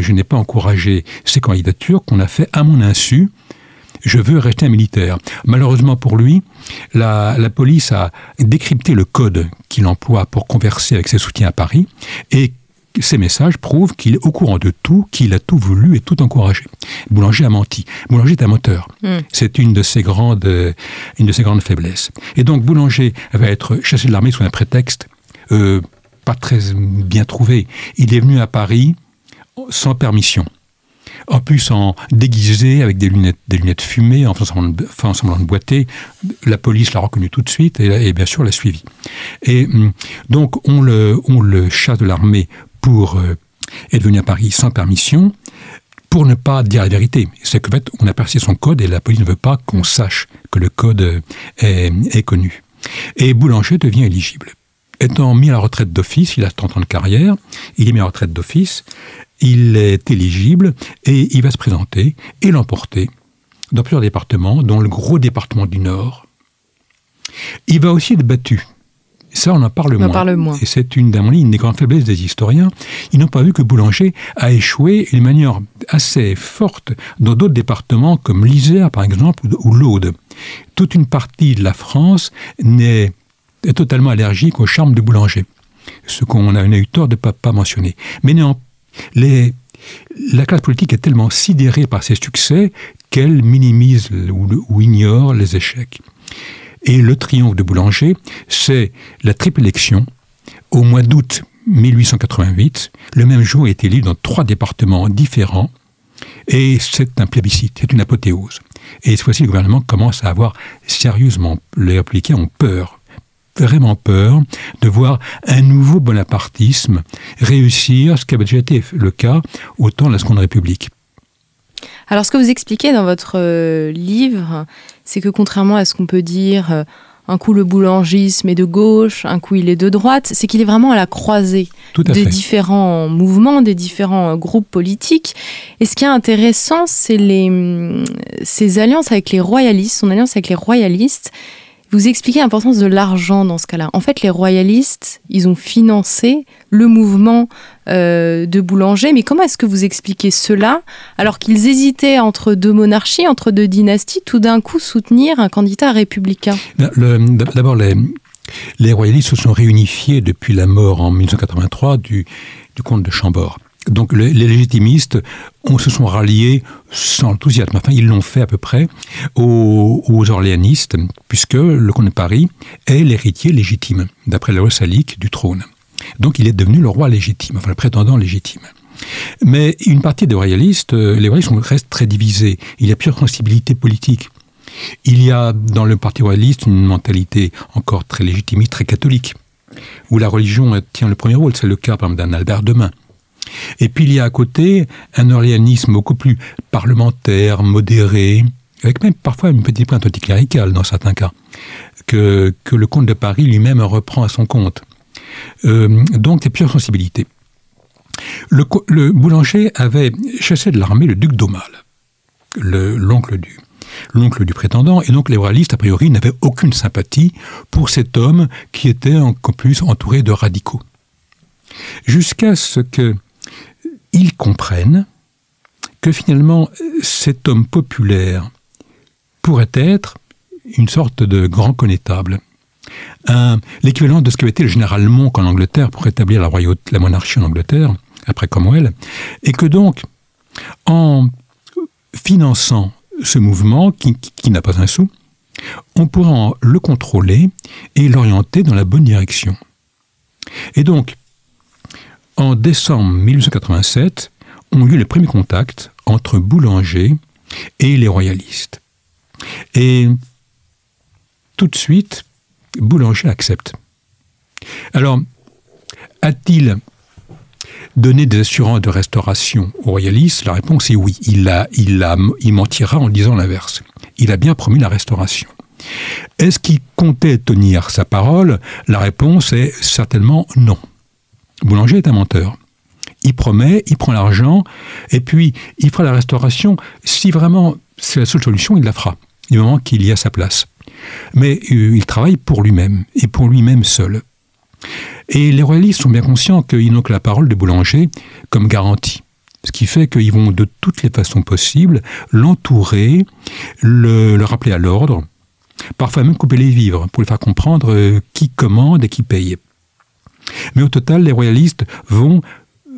je n'ai pas encouragé ces candidatures qu'on a fait à mon insu, je veux rester un militaire. Malheureusement pour lui, la, police a décrypté le code qu'il emploie pour converser avec ses soutiens à Paris et ces messages prouvent qu'il est au courant de tout, qu'il a tout voulu et tout encouragé. Boulanger a menti. Boulanger est un moteur. Hmm. C'est une de ses grandes, une de ses grandes faiblesses. Et donc Boulanger va être chassé de l'armée sous un prétexte euh, pas très bien trouvé. Il est venu à Paris sans permission en plus en déguisé avec des lunettes, des lunettes fumées, en faisant semblant, de boiter. La police l'a reconnu tout de suite et, bien sûr l'a suivi. Et hum, donc on le, chasse de l'armée pour euh, être venu à Paris sans permission pour ne pas dire la vérité. C'est qu'en fait, on a percé son code et la police ne veut pas qu'on sache que le code est, est, connu. Et Boulanger devient éligible. Étant mis à la retraite d'office, il a 30 ans de carrière, il est mis à la retraite d'office, il est éligible et il va se présenter et l'emporter dans plusieurs départements, dont le gros département du Nord. Il va aussi être battu. Ça, on en parle, on moins. parle moins. Et c'est une, une des grandes faiblesses des historiens. Ils n'ont pas vu que Boulanger a échoué d'une manière assez forte dans d'autres départements comme l'Isère, par exemple, ou l'Aude. Toute une partie de la France est totalement allergique au charme de Boulanger. Ce qu'on a, eu tort de ne pas, mentionner. Mais néanmoins, la classe politique est tellement sidérée par ses succès qu'elle minimise ou, ignore les échecs. Et le triomphe de Boulanger, c'est la triple élection au mois d'août 1888. Le même jour est élu dans trois départements différents. Et c'est un plébiscite, c'est une apothéose. Et cette fois-ci, le gouvernement commence à avoir sérieusement, les républicains ont peur vraiment peur de voir un nouveau bonapartisme réussir ce qui avait déjà été le cas au temps de la Seconde République. Alors ce que vous expliquez dans votre euh, livre, c'est que contrairement à ce qu'on peut dire, euh, un coup le boulangisme est de gauche, un coup il est de droite, c'est qu'il est vraiment à la croisée des différents mouvements, des différents euh, groupes politiques. Et ce qui est intéressant, c'est les, ces alliances avec les royalistes, son alliance avec les royalistes, vous expliquez l'importance de l'argent dans ce cas-là. En fait, les royalistes, ils ont financé le mouvement euh, de Boulanger, mais comment est-ce que vous expliquez cela alors qu'ils hésitaient entre deux monarchies, entre deux dynasties, tout d'un coup soutenir un candidat républicain? D'abord, les, royalistes se sont réunifiés depuis la mort en 1983 du, du comte de Chambord. Donc les, légitimistes on, se sont ralliés sans enthousiasme, enfin ils l'ont fait à peu près, aux, orléanistes, puisque le comte de Paris est l'héritier légitime, d'après la loi salique, du trône. Donc il est devenu le roi légitime, enfin le prétendant légitime. Mais une partie des royalistes, euh, les royalistes restent très divisés. Il y a plusieurs sensibilités politiques. Il y a dans le parti royaliste une mentalité encore très légitimiste, très catholique, où la religion tient le premier rôle. C'est le cas, par exemple, d'un Albert Demain, et puis il y a à côté un orléanisme beaucoup plus parlementaire, modéré, avec même parfois une petite pointe anticléricale dans certains cas, que, le comte de Paris lui-même reprend à son compte. Euh, donc a plusieurs sensibilités. Le, le boulanger avait chassé de l'armée le duc d'Aumale, l'oncle du, l'oncle du prétendant, et donc les royalistes, a priori, n'avaient aucune sympathie pour cet homme qui était en plus entouré de radicaux. Jusqu'à ce que ils comprennent que finalement cet homme populaire pourrait être une sorte de grand connétable, l'équivalent de ce qu'avait été le général Monk en Angleterre pour établir la monarchie en Angleterre, après Cromwell, et que donc, en finançant ce mouvement qui, qui n'a pas un sou, on pourra le contrôler et l'orienter dans la bonne direction. Et donc, en décembre 1887, ont eu les premiers contacts entre Boulanger et les royalistes. Et tout de suite, Boulanger accepte. Alors, a-t-il donné des assurances de restauration aux royalistes? La réponse est oui. Il, a, il, a, il mentira en disant l'inverse. Il a bien promis la restauration. Est-ce qu'il comptait tenir sa parole? La réponse est certainement non. Boulanger est un menteur. Il promet, il prend l'argent, et puis il fera la restauration. Si vraiment c'est la seule solution, il la fera, du moment qu'il y a sa place. Mais euh, il travaille pour lui-même, et pour lui-même seul. Et les royalistes sont bien conscients qu'ils n'ont que la parole de Boulanger comme garantie. Ce qui fait qu'ils vont de toutes les façons possibles l'entourer, le, le, rappeler à l'ordre, parfois même couper les vivres pour lui faire comprendre euh, qui commande et qui paye. Mais au total, les royalistes vont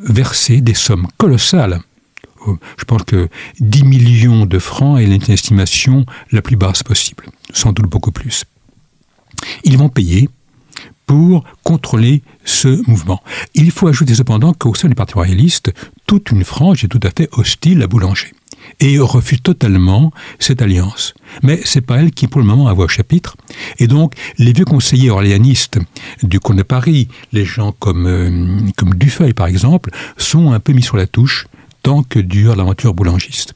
verser des sommes colossales. Oh, je pense que 10 millions de francs est l'estimation la plus basse possible, sans doute beaucoup plus. Ils vont payer pour contrôler ce mouvement. Il faut ajouter cependant qu'au sein du Parti royaliste, toute une frange est tout à fait hostile à Boulanger et refuse totalement cette alliance. Mais c'est pas elle qui, pour le moment, a voix au chapitre. Et donc, les vieux conseillers orléanistes du comte de Paris, les gens comme, euh, comme par exemple, sont un peu mis sur la touche tant que dure l'aventure boulangiste.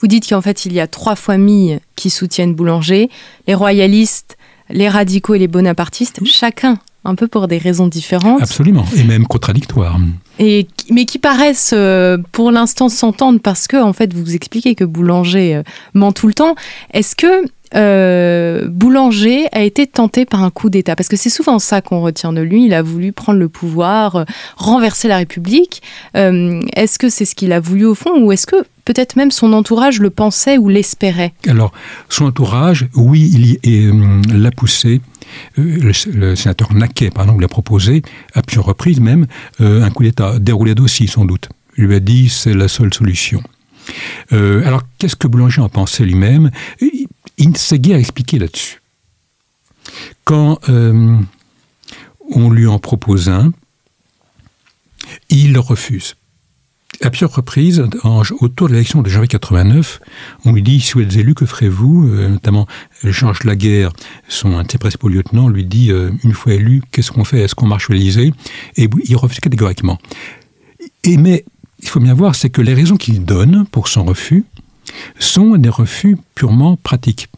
Vous dites qu'en fait, il y a trois familles qui soutiennent Boulanger, les royalistes, les radicaux et les bonapartistes, chacun un peu pour des raisons différentes. Absolument, et même contradictoires. Et, mais qui paraissent euh, pour l'instant s'entendre parce que, en fait, vous expliquez que Boulanger euh, ment tout le temps. Est-ce que euh, Boulanger a été tenté par un coup d'État Parce que c'est souvent ça qu'on retient de lui. Il a voulu prendre le pouvoir, renverser la République. est-ce que c'est ce qu'il a voulu au fond ou est-ce que peut-être même son entourage le pensait ou l'espérait? Alors, son entourage, oui, il l'a poussé euh, le, sénateur Naquet, par exemple, l'a proposé à plusieurs reprises même euh, un coup d'État, déroulé aussi sans doute. Il lui a dit c'est la seule solution. Euh, alors, qu'est-ce que Boulanger en pensait lui-même? Il ne s'est guère expliqué là-dessus. Quand on lui en propose un, il refuse à plusieurs reprises, autour de l'élection de janvier 89, on lui dit, si vous êtes élu, que ferez-vous? Euh, Notamment, Georges Laguerre, son un de lui dit, euh, une fois élu, qu'est-ce qu'on fait? Est-ce qu'on marche l'Élysée Et il refuse catégoriquement. Mais, il faut bien voir, c'est que les raisons qu'il donne pour son refus sont des refus purement pratiques.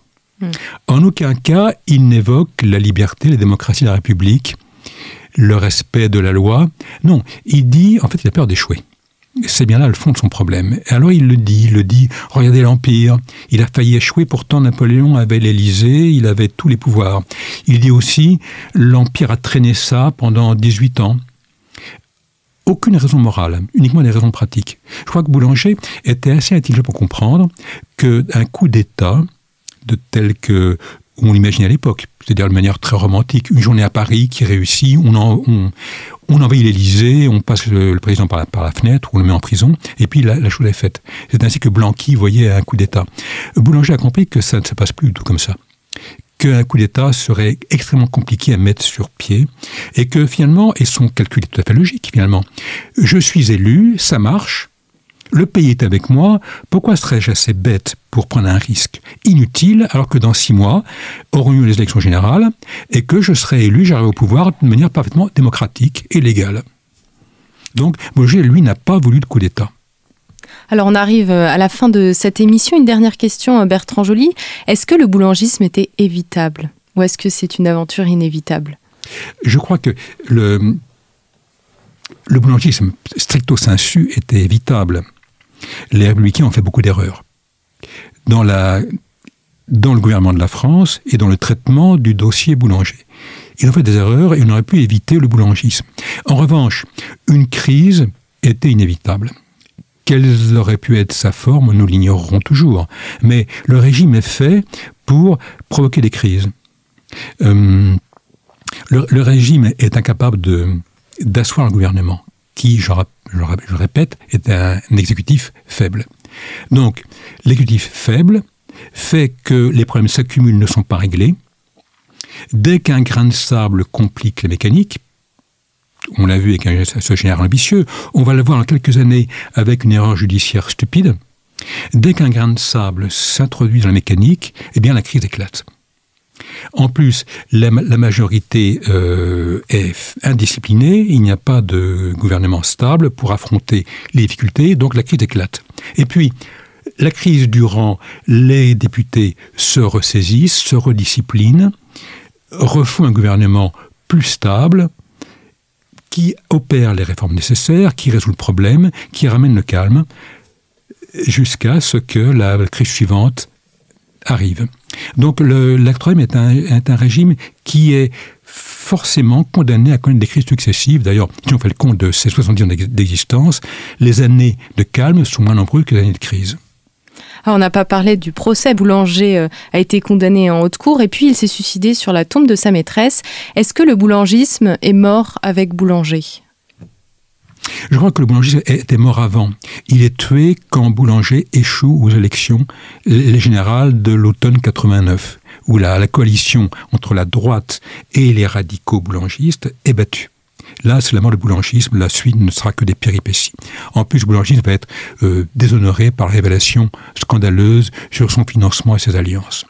Hmm. En aucun cas, il n'évoque la liberté, la démocratie, la République, le respect de la loi. Non, il dit, en fait, il a peur d'échouer. C'est bien là le fond de son problème. Et alors il le dit, il le dit, regardez l'Empire, il a failli échouer, pourtant Napoléon avait l'Élysée, il avait tous les pouvoirs. Il dit aussi, l'Empire a traîné ça pendant 18 ans. Aucune raison morale, uniquement des raisons pratiques. Je crois que Boulanger était assez intelligent pour comprendre qu'un coup d'État, de tel que on l'imaginait à l'époque, c'est-à-dire de manière très romantique. Une journée à Paris qui réussit, on, on, envahit l'Élysée, on passe le, président par la, fenêtre, on le met en prison, et puis la, chose est faite. C'est ainsi que Blanqui voyait un coup d'État. Boulanger a compris que ça ne se passe plus du tout comme ça qu'un coup d'État serait extrêmement compliqué à mettre sur pied, et que finalement, et son calcul est tout à fait logique finalement, je suis élu, ça marche, le pays est avec moi, pourquoi serais-je assez bête pour prendre un risque inutile alors que dans six mois auront eu les élections générales et que je serai élu, j'arrive au pouvoir de manière parfaitement démocratique et légale. Donc Bourget, lui, n'a pas voulu de coup d'État. Alors on arrive à la fin de cette émission. Une dernière question, Bertrand Joly. Est-ce que le boulangisme était évitable ou est-ce que c'est une aventure inévitable? Je crois que le, boulangisme stricto sensu était évitable les républicains ont fait beaucoup d'erreurs dans, dans le gouvernement de la France et dans le traitement du dossier boulanger. Ils ont fait des erreurs et on aurait pu éviter le boulangisme. En revanche, une crise était inévitable. Quelle aurait pu être sa forme, nous l'ignorerons toujours. Mais le régime est fait pour provoquer des crises. Euh, le, régime est incapable d'asseoir le gouvernement qui, je, je, répète, est un, exécutif faible. Donc, l'exécutif faible fait que les problèmes s'accumulent, ne sont pas réglés. Dès qu'un grain de sable complique la mécanique, on l'a vu avec un général ambitieux, on va le voir dans quelques années avec une erreur judiciaire stupide. Dès qu'un grain de sable s'introduit dans la mécanique, eh bien la crise éclate. En plus, la, majorité euh, est indisciplinée, il n'y a pas de gouvernement stable pour affronter les difficultés, donc la crise éclate. Et puis, la crise durant, les députés se ressaisissent, se redisciplinent, refont un gouvernement plus stable, qui opère les réformes nécessaires, qui résout le problème, qui ramène le calme, jusqu'à ce que la crise suivante arrive. Donc l'actroème est un, est un régime qui est forcément condamné à connaître des crises successives. D'ailleurs, si on fait le compte de ces 70 ans d'existence, les années de calme sont moins nombreuses que les années de crise. Ah, on n'a pas parlé du procès. Boulanger euh, a été condamné en haute cour et puis il s'est suicidé sur la tombe de sa maîtresse. Est-ce que le boulangisme est mort avec Boulanger? Je crois que le boulanger était mort avant. Il est tué quand Boulanger échoue aux élections générales de l'automne 89, où la coalition entre la droite et les radicaux boulangistes est battue. Là, c'est la mort du boulangisme. La suite ne sera que des péripéties. En plus, le boulangisme va être euh, déshonoré par la révélation scandaleuse sur son financement et ses alliances.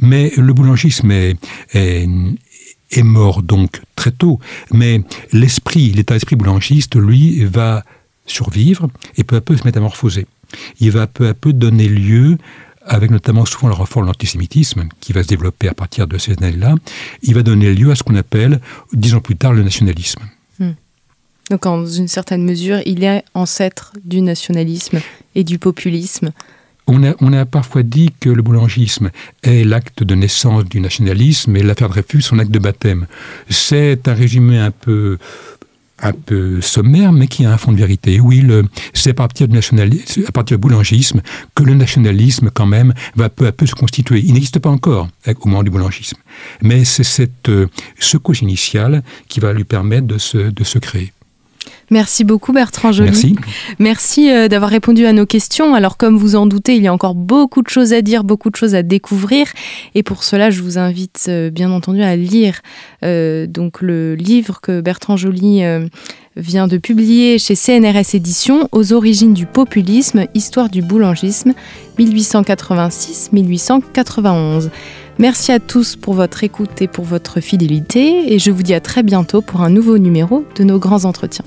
Mais le boulangisme est, mort donc très tôt, mais l'esprit, l'état d'esprit boulangiste, lui, va survivre et peu à peu se métamorphoser. Il va peu à peu donner lieu avec notamment souvent le renfort de l'antisémitisme qui va se développer à partir de ces années-là, il va donner lieu à ce qu'on appelle, dix ans plus tard, le nationalisme. Donc, en une certaine mesure, il est ancêtre du nationalisme et du populisme. On a, parfois dit que le boulangisme est l'acte de naissance du nationalisme et l'affaire Dreyfus son acte de baptême. C'est un résumé un peu sommaire, mais qui a un fond de vérité. Oui, c'est à partir du boulangisme que le nationalisme, quand même, va peu à peu se constituer. Il n'existe pas encore au moment du boulangisme, mais c'est cette euh, secousse initiale qui va lui permettre de se créer. Merci beaucoup Bertrand Joly. Merci. Merci euh, d'avoir répondu à nos questions. Alors comme vous en doutez, il y a encore beaucoup de choses à dire, beaucoup de choses à découvrir. Et pour cela, je vous invite euh, bien entendu à lire euh, donc le livre que Bertrand Joly vient de publier chez CNRS Éditions, Aux origines du populisme, Histoire du boulangisme, 1886-1891. Merci à tous pour votre écoute et pour votre fidélité et je vous dis à très bientôt pour un nouveau numéro de nos grands entretiens.